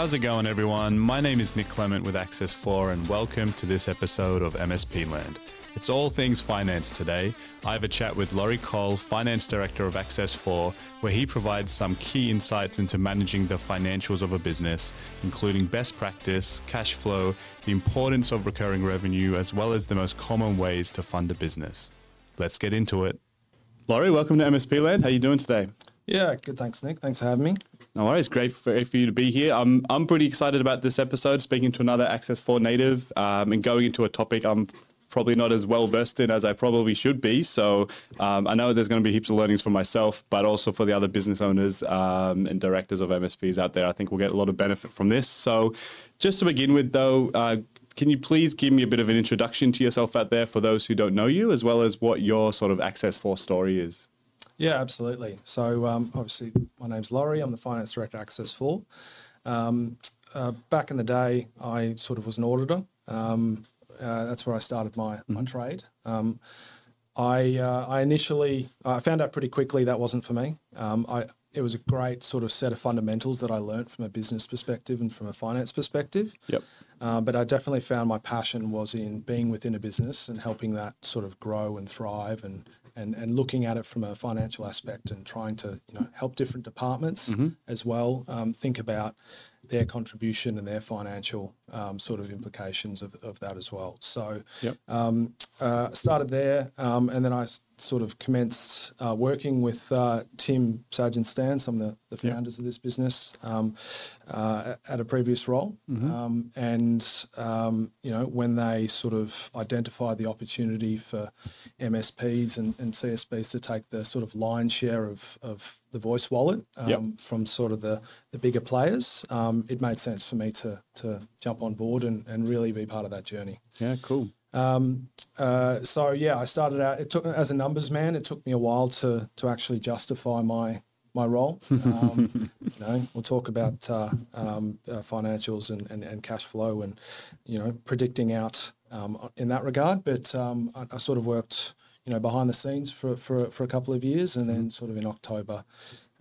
How's it going, everyone? My name is Nick Clement with Access4, and welcome to this episode of MSPland. It's all things finance today. I have a chat with Laurie Coll, Finance Director of Access4, where he provides some key insights into managing the financials of a business, including best practice, cash flow, the importance of recurring revenue, as well as the most common ways to fund a business. Let's get into it. Laurie, welcome to MSPland. How are you doing today? Yeah, good. Thanks, Nick. Thanks for having me. No worries. Great for, for you to be here. I'm, I'm pretty excited about this episode, speaking to another Access4 native um, and going into a topic I'm probably not as well versed in as I probably should be. So um, I know there's going to be heaps of learnings for myself, but also for the other business owners um, and directors of MSPs out there. I think we'll get a lot of benefit from this. So just to begin with, though, uh, can you please give me a bit of an introduction to yourself out there for those who don't know you, as well as what your sort of Access 4 story is? Yeah, absolutely. So, um, obviously, my name's Laurie. I'm the finance director at Access4. Um, uh, back in the day, I sort of was an auditor. Um, uh, that's where I started my, mm-hmm. my trade. Um, I, uh, I initially I found out pretty quickly that wasn't for me. Um, I, it was a great sort of set of fundamentals that I learned from a business perspective and from a finance perspective. Yep. Uh, but I definitely found my passion was in being within a business and helping that sort of grow and thrive and and, and looking at it from a financial aspect and trying to you know help different departments mm-hmm. as well um, think about their contribution and their financial um, sort of implications of, of that as well. So yep. um, uh, started there um, and then I sort of commenced uh, working with uh, Tim Sargent Stan, some of the, the founders yep. of this business, um, uh, at a previous role. Mm-hmm. Um, and, um, you know, when they sort of identified the opportunity for MSPs and, and CSPs to take the sort of lion's share of, of the voice wallet um, yep. from sort of the, the bigger players, um, it made sense for me to, to jump on board and, and really be part of that journey. Yeah, cool. Um, uh, so yeah, I started out. It took as a numbers man. It took me a while to to actually justify my my role. Um, you know, we'll talk about uh, um, uh, financials and, and, and, cash flow and you know predicting out um, in that regard. But um, I, I, sort of worked you know behind the scenes for for, for a couple of years, and then sort of in October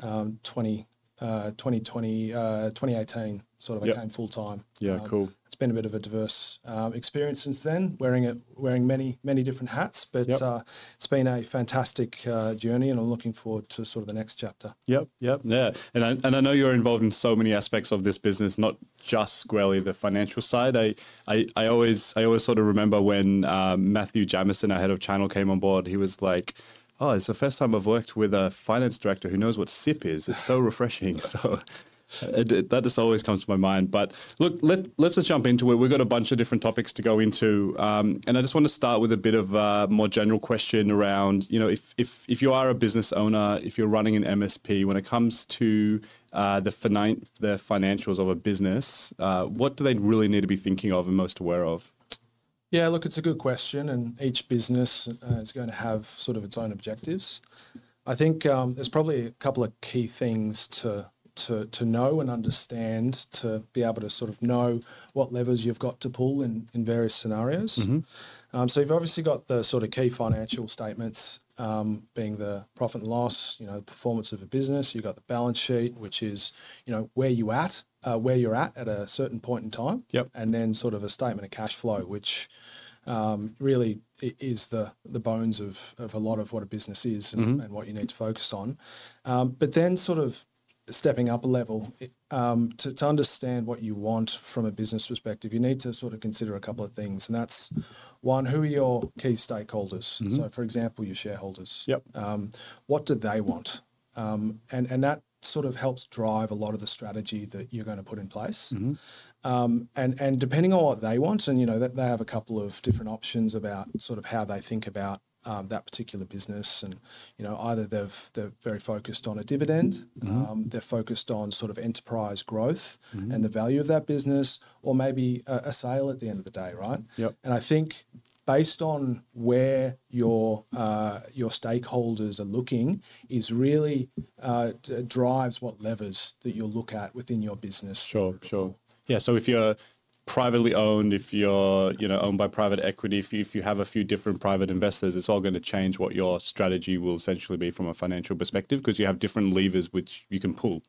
um, 20, uh, 2020 uh, 2018 sort of yep. I came full time. Yeah, um, cool been a bit of a diverse um, experience since then, wearing it, wearing many many different hats. But yep. uh, it's been a fantastic uh, journey, and I'm looking forward to sort of the next chapter. Yep, yep, yeah. And I, and I know you're involved in so many aspects of this business, not just squarely the financial side. I I, I always I always sort of remember when um, Matthew Jamison, our head of channel, came on board. He was like oh, it's the first time I've worked with a finance director who knows what SIP is. It's so refreshing. So it, it, that just always comes to my mind. But look, let, let's just jump into it. We've got a bunch of different topics to go into. Um, and I just want to start with a bit of a more general question around, you know, if, if, if you are a business owner, if you're running an MSP, when it comes to uh, the, finan- the financials of a business, uh, what do they really need to be thinking of and most aware of? Yeah, look, it's a good question, and each business uh, is going to have sort of its own objectives. I think um, there's probably a couple of key things to to, to know and understand to be able to sort of know what levers you've got to pull in, in various scenarios. Mm-hmm. Um, so you've obviously got the sort of key financial statements um, being the profit and loss, you know, the performance of a business. You've got the balance sheet, which is, you know, where you at, uh, where you're at at a certain point in time. Yep. And then sort of a statement of cash flow, which um, really is the the bones of, of a lot of what a business is and, mm-hmm. and what you need to focus on. Um, but then sort of stepping up a level um, to, to understand what you want from a business perspective, you need to sort of consider a couple of things, and that's one: who are your key stakeholders? Mm-hmm. So, for example, your shareholders. Yep. Um, what do they want? Um, and and that sort of helps drive a lot of the strategy that you're going to put in place. Mm-hmm. Um, and and depending on what they want, and you know that they have a couple of different options about sort of how they think about um, that particular business, and you know either they've they're very focused on a dividend, mm-hmm. um, they're focused on sort of enterprise growth mm-hmm. and the value of that business, or maybe a, a, sale at the end of the day, right? Yep. And I think based on where your uh, your stakeholders are looking is really uh, d- drives what levers that you'll look at within your business. Sure, sure. Yeah. So if you're privately owned, if you're you know owned by private equity, if you, if you have a few different private investors, it's all going to change what your strategy will essentially be from a financial perspective because you have different levers which you can pull.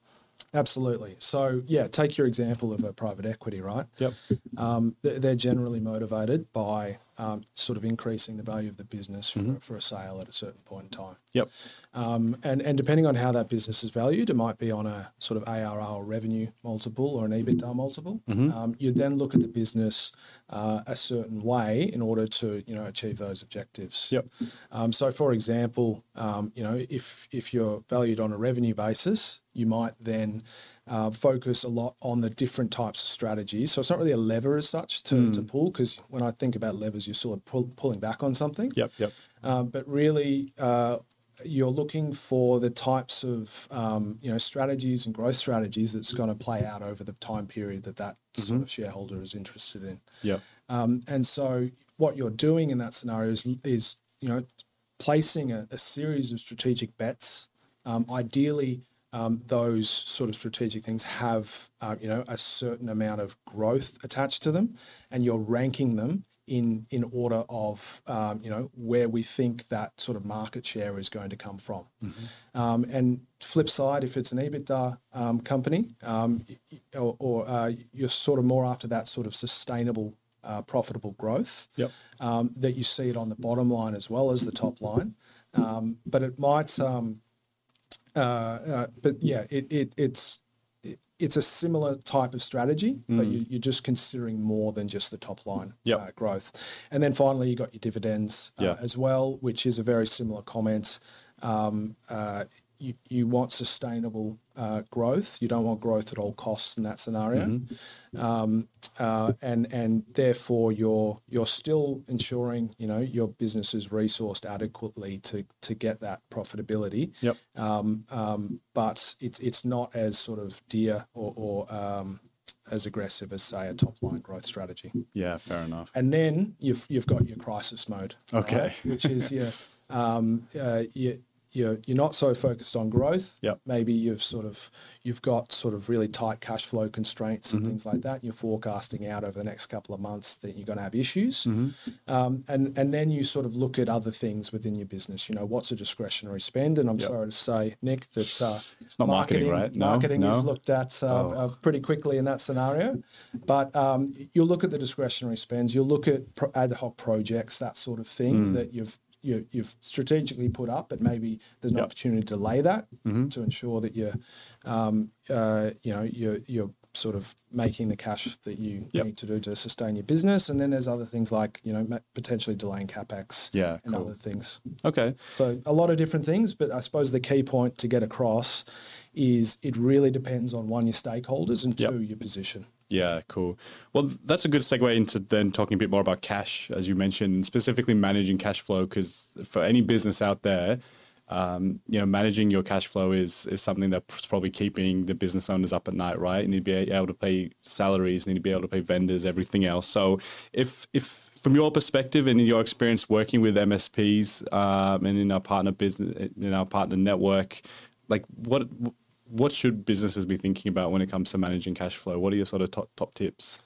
Absolutely. So, yeah, take your example of a private equity, right? Yep. Um, they're generally motivated by um, sort of increasing the value of the business for, for a sale at a certain point in time. Yep. Um, and, and depending on how that business is valued, it might be on a sort of ARR or revenue multiple or an EBITDA multiple. Um, you then look at the business uh, a certain way in order to you know achieve those objectives. Yep. Um, so, for example, um, you know if if you're valued on a revenue basis, you might then uh, focus a lot on the different types of strategies. So it's not really a lever as such to, to pull because when I think about levers, you're sort of pull, pulling back on something. Yep. Yep. Um, but really, uh, you're looking for the types of um, you know strategies and growth strategies that's going to play out over the time period that that sort of shareholder is interested in. Yep. Um, and so, what you're doing in that scenario is, is you know placing a, a series of strategic bets. Um, ideally, those sort of strategic things have uh, you know a certain amount of growth attached to them, and you're ranking them in in order of um, you know where we think that sort of market share is going to come from. Um, and flip side, if it's an EBITDA um, company, um, or, or uh, you're sort of more after that sort of sustainable, uh, profitable growth, Yep. um, that you see it on the bottom line as well as the top line. Um, but it might, um, uh, uh, but yeah, it, it it's it, it's a similar type of strategy, but you, you're just considering more than just the top line Yep. uh, growth. And then finally, you got your dividends uh, Yeah. as well, which is a very similar comment. Um, uh, you, you want sustainable uh, growth. You don't want growth at all costs in that scenario, um, uh, and and therefore you're you're still ensuring you know your business is resourced adequately to to get that profitability. Yep. Um, um, but it's it's not as sort of dear or, or um, as aggressive as say a top line growth strategy. Yeah. Fair enough. And then you've you've got your crisis mode, Okay. right? which is your um, uh, you, you're you're not so focused on growth. Yep. Maybe you've sort of you've got sort of really tight cash flow constraints Mm-hmm. and things like that. And you're forecasting out over the next couple of months that you're going to have issues, Mm-hmm. um, and and then you sort of look at other things within your business. You know, what's a discretionary spend? And I'm Yep. sorry to say, Nick, that uh, It's not marketing, right? No, Marketing is looked at uh, Oh. uh, pretty quickly in that scenario. But um, you'll look at the discretionary spends, you'll look at pro- ad hoc projects, that sort of thing Hmm. that you've you, you've strategically put up, but maybe there's an Yep. opportunity to delay that Mm-hmm. to ensure that you're, um, uh, you know, you're you're sort of making the cash that you Yep. need to do to sustain your business. And then there's other things like you know potentially delaying capex Yeah. and Cool. other things. Okay. So a lot of different things, but I suppose the key point to get across is it really depends on one your stakeholders and Yep. two your position. Yeah, cool. Well, that's a good segue into then talking a bit more about cash, as you mentioned, specifically managing cash flow. Because for any business out there, um, you know, managing your cash flow is is something that's probably keeping the business owners up at night, right? You need to be able to pay salaries, you need to be able to pay vendors, everything else. So, if if from your perspective and in your experience working with MSPs um, and in our partner business, in our partner network, like what what should businesses be thinking about when it comes to managing cash flow? What are your sort of top top tips?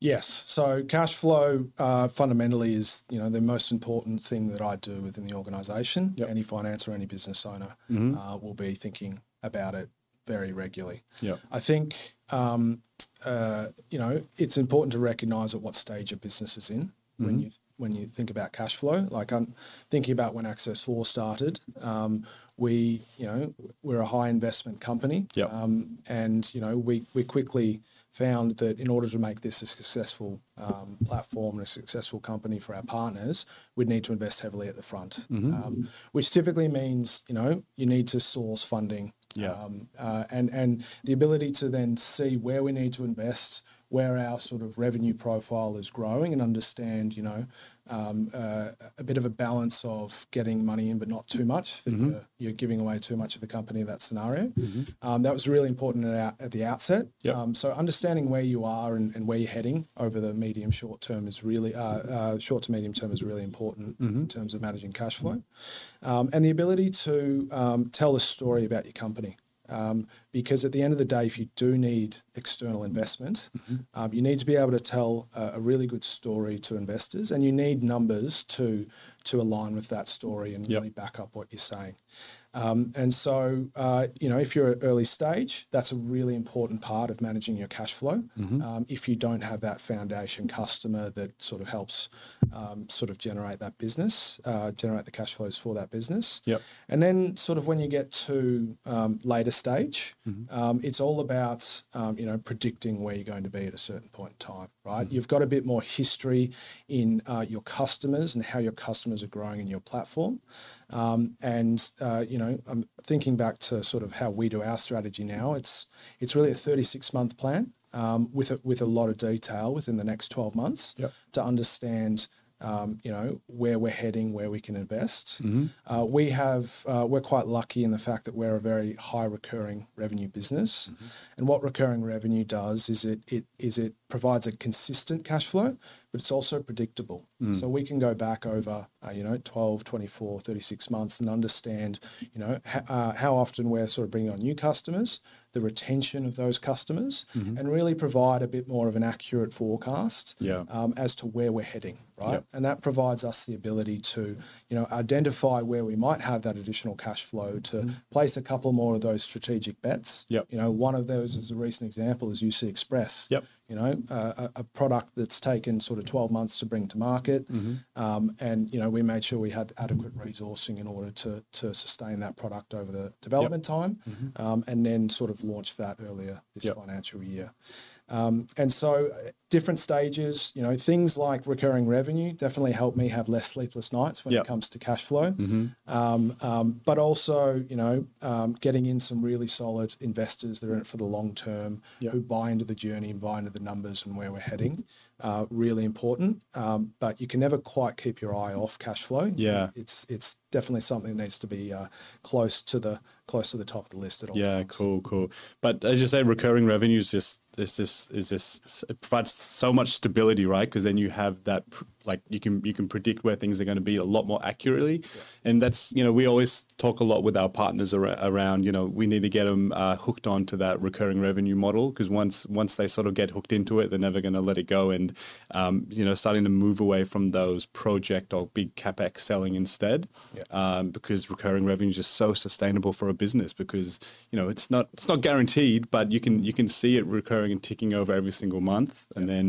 Yes. So cash flow uh, fundamentally is you know the most important thing that I do within the organisation. Yep. Any finance or any business owner Mhm. uh, will be thinking about it very regularly. Yeah. I think um, uh, you know it's important to recognise at what stage a business is in when Mm-hmm. you when you think about cash flow. Like I'm thinking about when Access4 started. Um, we you know we're a high investment company, Yep. um, and you know we we quickly found that in order to make this a successful um, platform and a successful company for our partners, we'd need to invest heavily at the front, um, which typically means you know you need to source funding, Yeah. um, uh, and and the ability to then see where we need to invest, where our sort of revenue profile is growing, and understand you know um, uh, a bit of a balance of getting money in but not too much that you're, you're giving away too much of the company in that scenario. Um, that was really important at, our, at the outset. Yep. Um, so understanding where you are and, and where you're heading over the medium short term is really uh, uh, short to medium term is really important in terms of managing cash flow, um, and the ability to um, tell a story about your company. Um, because at the end of the day, if you do need external investment, um, you need to be able to tell a, a really good story to investors, and you need numbers to to align with that story and Yep. really back up what you're saying. Um, and so, uh, you know, if you're at early stage, that's a really important part of managing your cash flow. Um, if you don't have that foundation customer that sort of helps um, sort of generate that business, uh, generate the cash flows for that business. Yep. And then, sort of, when you get to um, later stage, um, it's all about um, you know predicting where you're going to be at a certain point in time, right? You've got a bit more history in uh, your customers and how your customers are growing in your platform. Um, and uh, you know, I'm thinking back to sort of how we do our strategy now. It's it's really a 36 month plan um, with a, with a lot of detail within the next 12 months Yep. to understand. Um, you know where we're heading, where we can invest. Mm-hmm. Uh, we have uh, we're quite lucky in the fact that we're a very high recurring revenue business, and what recurring revenue does is it it is it provides a consistent cash flow, but it's also predictable. So we can go back over uh, you know 12, 24, 36 months and understand you know ha- uh, how often we're sort of bringing on new customers, the retention of those customers, and really provide a bit more of an accurate forecast Yeah. um, as to where we're heading, right? Yep. And that provides us the ability to, you know, identify where we might have that additional cash flow to place a couple more of those strategic bets. Mm-hmm. Yep. You know, one of those as a recent example is UC Express. Yep. You know, uh, a, a product that's taken sort of 12 months to bring to market. Mm-hmm. Um, and, you know, we made sure we had adequate resourcing in order to, to sustain that product over the development time um, and then sort of launch that earlier this Mm-hmm. Yep. financial year. Um, and so, different stages, you know, things like recurring revenue definitely help me have less sleepless nights when Yep. it comes to cash flow. Mm-hmm. Um, um, but also, you know, um, getting in some really solid investors that are in it for the long term, Yep. who buy into the journey and buy into the numbers and where we're heading. Uh, really important. Um, but you can never quite keep your eye off cash flow. Yeah. it's it's definitely something that needs to be uh, close to the close to the top of the list at all Yeah, times. cool, cool. But as you say, recurring revenue is just is this is this it provides so much stability, right? Because then you have that pr- like you can you can predict where things are going to be a lot more accurately, and that's you know we always talk a lot with our partners ar- around you know we need to get them uh, hooked onto that recurring revenue model because once once they sort of get hooked into it, they're never going to let it go, and um, you know starting to move away from those project or big capex selling instead, Yeah. um, because recurring revenue is just so sustainable for a business because you know it's not it's not guaranteed, but you can you can see it recurring and ticking over every single month, and then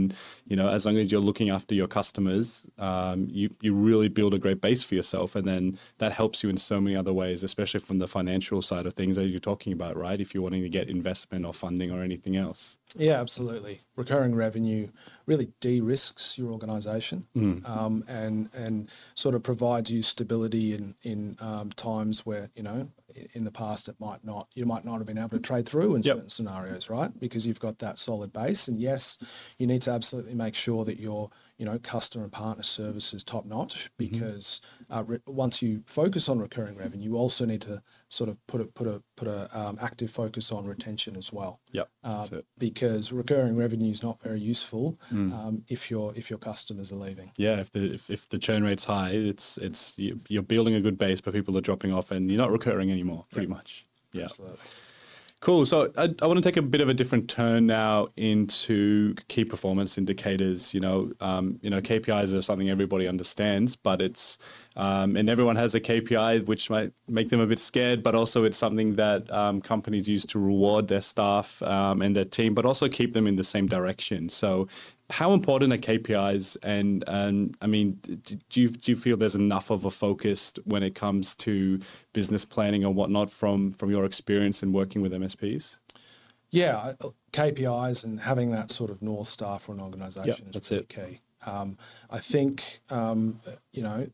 you know as long as you're looking after your customers, um, you you really build a great base for yourself, and then that helps you in so many other ways, especially from the financial side of things that you're talking about, right? If you're wanting to get investment or funding or anything else. Yeah, absolutely. Recurring revenue really de-risks your organisation um, and and sort of provides you stability in in um, times where you know in the past it might not you might not have been able to trade through in Yep. certain scenarios, right? Because you've got that solid base. And yes, you need to absolutely make sure that your you know customer and partner services top notch because uh, re- once you focus on recurring revenue, you also need to sort of put a put a put a um, active focus on retention as well Yep, uh, because recurring revenue is not very useful um, if your if your customers are leaving. Yeah, if the if, if the churn rate's high, it's it's you- you're building a good base, but people are dropping off, and you're not recurring anymore, pretty much. Yeah. Absolutely. Cool. So I, I want to take a bit of a different turn now into key performance indicators. You know, um, you know, KPIs are something everybody understands, but it's um, and everyone has a KPI, which might make them a bit scared, but also it's something that um, companies use to reward their staff um, and their team, but also keep them in the same direction. So. How important are KPIs? And, and I mean, do you, do you feel there's enough of a focus when it comes to business planning and whatnot from, from your experience in working with MSPs? Yeah, KPIs and having that sort of north star for an organisation Yep, is that's really it. key. Um, I think um, you know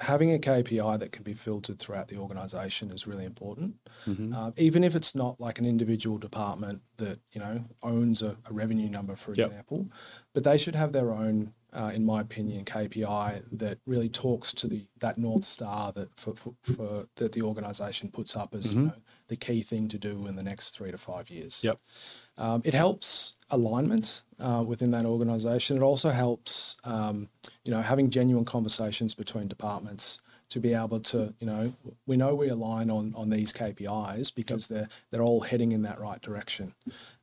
having a KPI that can be filtered throughout the organisation is really important. Mm-hmm. Uh, even if it's not like an individual department that you know owns a, a revenue number, for Yep. example, but they should have their own, uh, in my opinion, KPI that really talks to the that north star that for, for, for that the organisation puts up as you know, the key thing to do in the next three to five years. Yep. Um, it helps alignment uh, within that organisation. It also helps, um, you know, having genuine conversations between departments to be able to, you know, we know we align on on these KPIs because they're they're all heading in that right direction.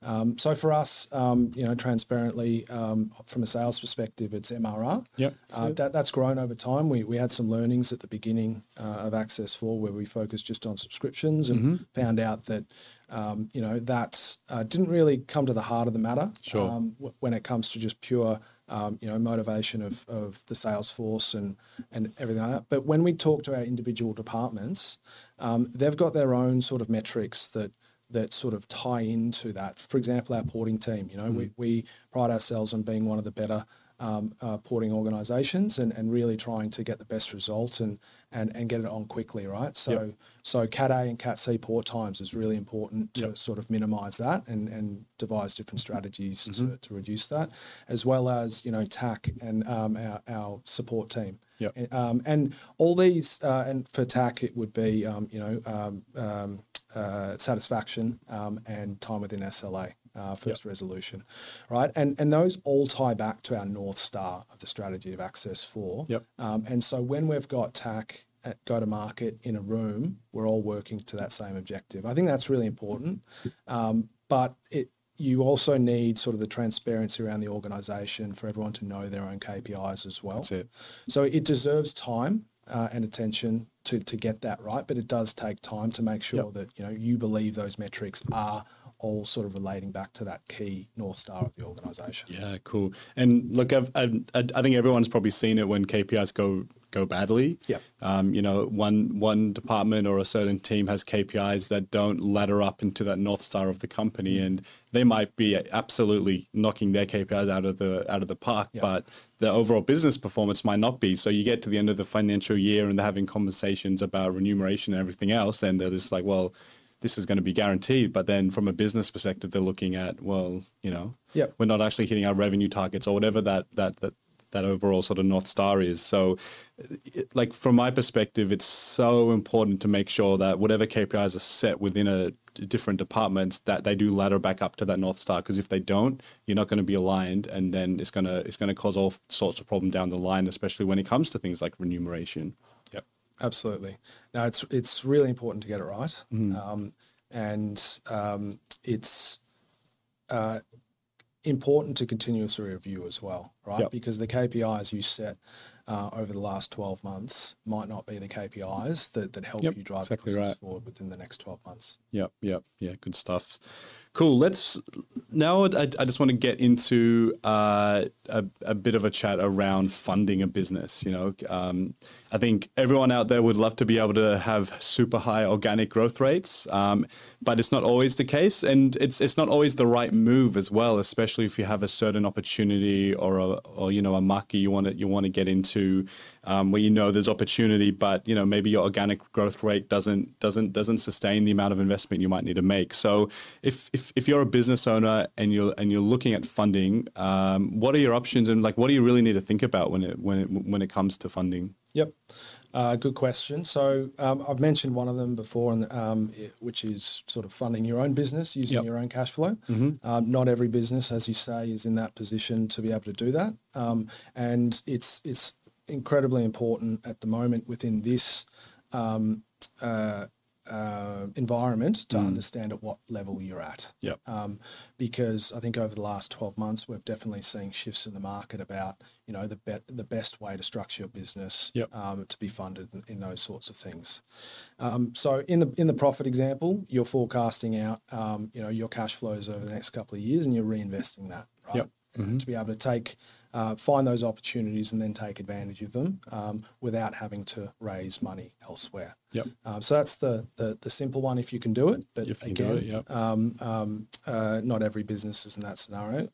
Um, so for us, um, you know, transparently um, from a sales perspective, it's MRR. Yep. Uh, that, that's grown over time. We, we had some learnings at the beginning uh, of Access4 where we focused just on subscriptions and Mm-hmm. found out that, um, you know, that uh, didn't really come to the heart of the matter Sure. um, w- when it comes to just pure, um, you know, motivation of, of the sales force and, and everything like that. But when we talk to our individual departments, um, they've got their own sort of metrics that that sort of tie into that. For example, our porting team, you know, we, we pride ourselves on being one of the better um, uh, porting organisations and, and really trying to get the best result and, and, and get it on quickly, right? So Yep. so Cat A and Cat C port times is really important to Yep. sort of minimise that and, and devise different strategies Mm-hmm. to, to reduce that, as well as you know TAC and um, our, our support team. Yep. And, um, and all these, uh, and for TAC it would be um, you know um, um, uh, satisfaction um, and time within SLA. Uh, first resolution, right? And and those all tie back to our north star of the strategy of Access4. Yep. Um, and so when we've got TAC at go to market in a room, we're all working to that same objective. I think that's really important. Um, but it you also need sort of the transparency around the organisation for everyone to know their own KPIs as well. That's it. So it deserves time uh, and attention to, to get that right, but it does take time to make sure Yep. that you know you believe those metrics are all sort of relating back to that key north star of the organisation. Yeah, cool. And look, I've, I, I think everyone's probably seen it when KPIs go go badly. Yep. Um, you know, one one department or a certain team has KPIs that don't ladder up into that north star of the company, Mm. and they might be absolutely knocking their KPIs out of the out of the park, Yep. but the overall business performance might not be. So you get to the end of the financial year and they're having conversations about remuneration and everything else, and they're just like, well. This is going to be guaranteed, but then from a business perspective, they're looking at well, you know, Yep. we're not actually hitting our revenue targets or whatever that that that that overall sort of north star is. So, it, like from my perspective, it's so important to make sure that whatever KPIs are set within a different departments that they do ladder back up to that north star. Because if they don't, you're not going to be aligned, and then it's gonna it's gonna cause all sorts of problem down the line, especially when it comes to things like remuneration. Absolutely. Now it's it's really important to get it right, um, and um, it's uh, important to continuously review as well, right? Yep. Because the KPIs you set uh, over the last twelve months might not be the KPIs that, that help Yep, you drive exactly the business right. forward within the next twelve months. Yep, yep, yeah, good stuff. Cool. Let's now. I, I just want to get into uh, a, a bit of a chat around funding a business. You know, um, I think everyone out there would love to be able to have super high organic growth rates, um, but it's not always the case, and it's it's not always the right move as well. Especially if you have a certain opportunity or a or you know a market you want to you want to get into, um, where you know there's opportunity, but you know maybe your organic growth rate doesn't doesn't doesn't sustain the amount of investment you might need to make. So if if, if you're a business owner and you're and you're looking at funding, um, what are your options and like what do you really need to think about when it when it when it comes to funding? Yep. Uh, good question. So um, I've mentioned one of them before, and um, it- which is sort of funding your own business using Yep. your own cash flow. Um, not every business, as you say, is in that position to be able to do that, um, and it's it's incredibly important at the moment within this um, uh, uh, environment to understand at what level you're at Yep. um, because I think over the last 12 months we've definitely seen shifts in the market about you know the be- the best way to structure your business Yep. um, to be funded in, in those sorts of things. Um, so in the in the profit example, you're forecasting out um, you know your cash flows over the next couple of years and you're reinvesting that right Yep. And to be able to take uh, find those opportunities and then take advantage of them um, without having to raise money elsewhere. Yep. Um, so that's the, the the simple one if you can do it. But If you can again, do it, yep. um, um, uh, not every business is in that scenario.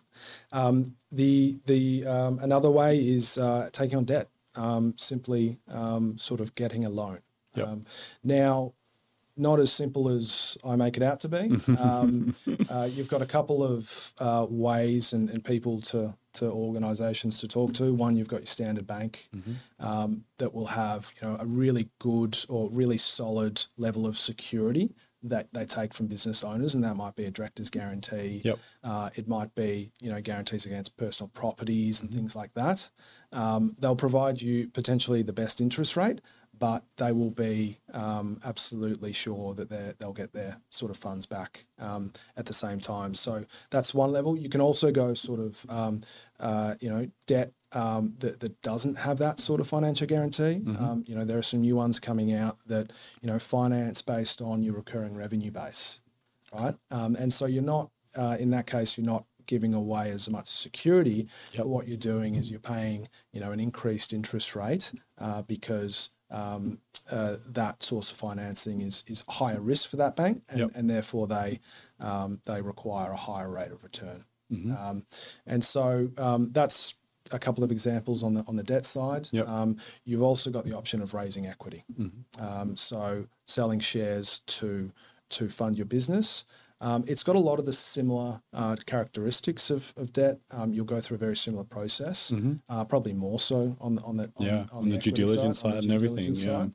Um, the the um, another way is uh, taking on debt, um, simply um, sort of getting a loan. Yep. Um, now, not as simple as I make it out to be. Um, uh, you've got a couple of uh, ways and, and people to to organisations to talk to. One, you've got your standard bank um, that will have you know a really good or really solid level of security that they take from business owners, and that might be a director's guarantee. Yep. Uh, it might be you know guarantees against personal properties and things like that. Um, they'll provide you potentially the best interest rate, but they will be um, absolutely sure that they they'll get their sort of funds back um, at the same time. So that's one level. You can also go sort of um, uh, you know debt um, that, that doesn't have that sort of financial guarantee. Um, you know there are some new ones coming out that you know finance based on your recurring revenue base, right? Um, and so you're not uh, in that case you're not giving away as much security. But what you're doing is you're paying you know an increased interest rate uh, because um, uh, that source of financing is is higher risk for that bank, and, Yep. and therefore they um, they require a higher rate of return. Mm-hmm. Um, and so um, that's a couple of examples on the on the debt side. Yep. Um, you've also got the option of raising equity, Mm-hmm. um, so selling shares to to fund your business. Um, it's got a lot of the similar uh, characteristics of, of debt. Um, you'll go through a very similar process, uh, probably more so on the on the on, Mm-hmm. Yeah, on the due diligence on the side and everything, yeah. side.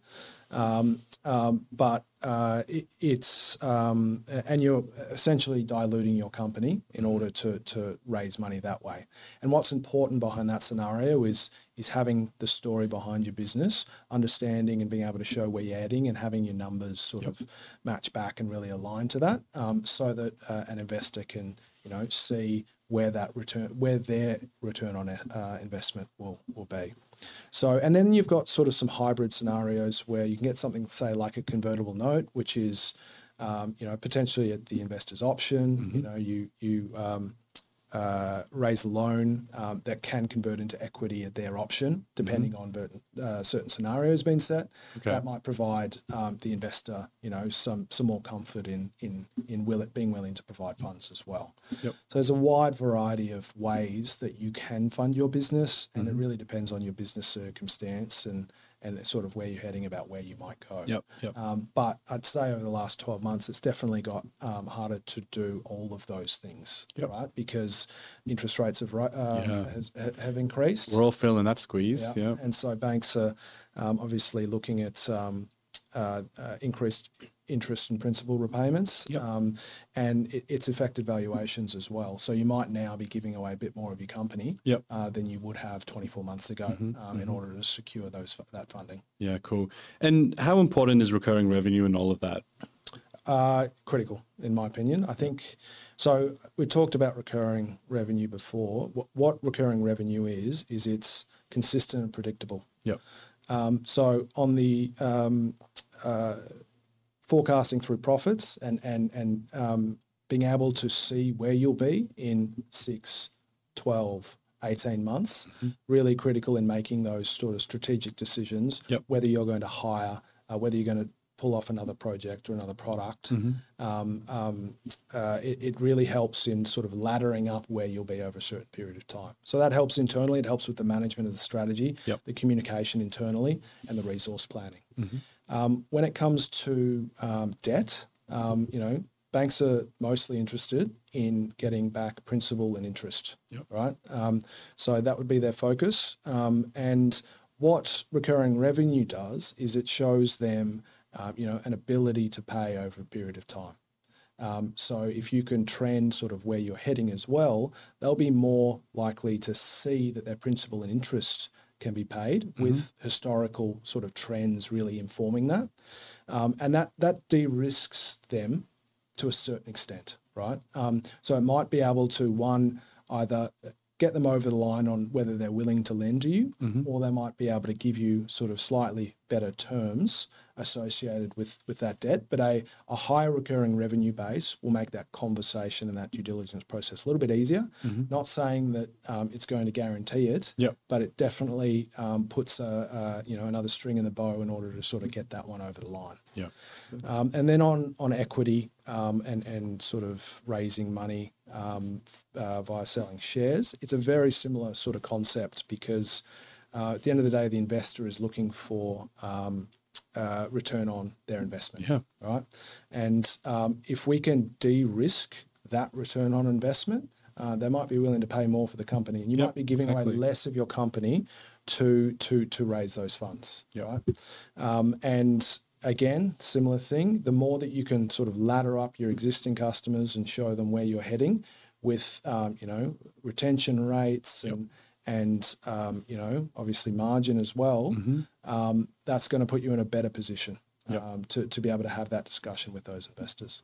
Um, um, but uh, it, it's um, and you're essentially diluting your company in order to to raise money that way. And what's important behind that scenario is is having the story behind your business, understanding and being able to show where you're heading, and having your numbers sort of match back and really align to that, um, so that uh, an investor can you know see where that return where their return on uh, investment will will be. So, and then you've got sort of some hybrid scenarios where you can get something, say, like a convertible note, which is, um, you know, potentially at the investor's option. You know, you you um, uh, raise a loan um, that can convert into equity at their option, depending on ver- uh, certain scenarios being set. Okay. That might provide um, the investor, you know, some some more comfort in in in will it being willing to provide funds as well. Yep. So there's a wide variety of ways that you can fund your business, and Mm-hmm. it really depends on your business circumstance and and sort of where you're heading about where you might go. Yep. Yep. Um, but I'd say over the last 12 months, it's definitely got um, harder to do all of those things, Yep. right? Because interest rates have um, Yeah. has, have increased. We're all feeling that squeeze. Yeah. And so banks are um, obviously looking at um, uh, uh, increased interest and principal repayments, Yep. um, and it, it's affected valuations as well. So you might now be giving away a bit more of your company Yep. uh, than you would have 24 months ago um, in order to secure those that funding. Yeah. Cool. And how important is recurring revenue and all of that? Uh, critical, in my opinion. I think so. We talked about recurring revenue before. What, what recurring revenue is is it's consistent and predictable. Yep. Um, so on the um, uh, forecasting through profits and and and um, being able to see where you'll be in six, 12, 18 months, really critical in making those sort of strategic decisions. Yep. Whether you're going to hire, uh, whether you're going to pull off another project or another product. Um, um, uh, it, it really helps in sort of laddering up where you'll be over a certain period of time. So that helps internally. It helps with the management of the strategy, Yep. the communication internally, and the resource planning. Mm-hmm. Um, when it comes to um, debt, um, you know, banks are mostly interested in getting back principal and interest, Yep. right? Um, so that would be their focus. Um, and what recurring revenue does is it shows them, uh, you know, an ability to pay over a period of time. Um, so if you can trend sort of where you're heading as well, they'll be more likely to see that their principal and interest can be paid with historical sort of trends really informing that, um, and that that de-risks them to a certain extent, right? Um, so it might be able to one either get them over the line on whether they're willing to lend to you, or they might be able to give you sort of slightly better terms associated with with that debt. But a, a higher recurring revenue base will make that conversation and that due diligence process a little bit easier. Not saying that um, it's going to guarantee it, Yep. but it definitely um, puts a, a you know another string in the bow in order to sort of get that one over the line. Yeah. Um, and then on on equity um, and and sort of raising money um, uh, via selling shares, it's a very similar sort of concept because at the end of the day, the investor is looking for um, uh, return on their investment. Yeah. Right. And um, if we can de-risk that return on investment, uh, they might be willing to pay more for the company, and you Yep, might be giving exactly. away less of your company to to to raise those funds. Yep. Right. Um, and again, similar thing. The more that you can sort of ladder up your existing customers and show them where you're heading with, um, you know, retention rates and and um, you know, obviously margin as well. Um, that's going to put you in a better position Yep. um, to to be able to have that discussion with those investors.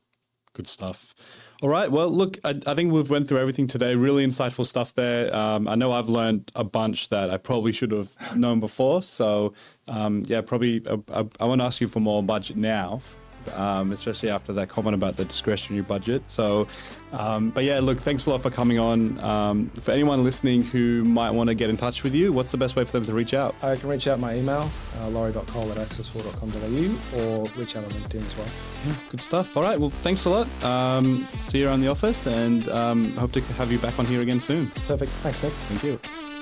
Good stuff. All right. Well, look, I, I think we've went through everything today. Really insightful stuff there. Um, I know I've learned a bunch that I probably should have known before. So, um, yeah, probably uh, I, I want to ask you for more budget now, um, especially after that comment about the discretionary budget. So, um, but yeah, look, thanks a lot for coming on. Um, for anyone listening who might want to get in touch with you, what's the best way for them to reach out? I can reach out my email, uh, laurie.coll at access4.com.au or reach out on LinkedIn as well. Good stuff. All right. Well, thanks a lot. Um, see you around the office and um, hope to have you back on here again soon. Perfect. Thanks, Nick. Thank you.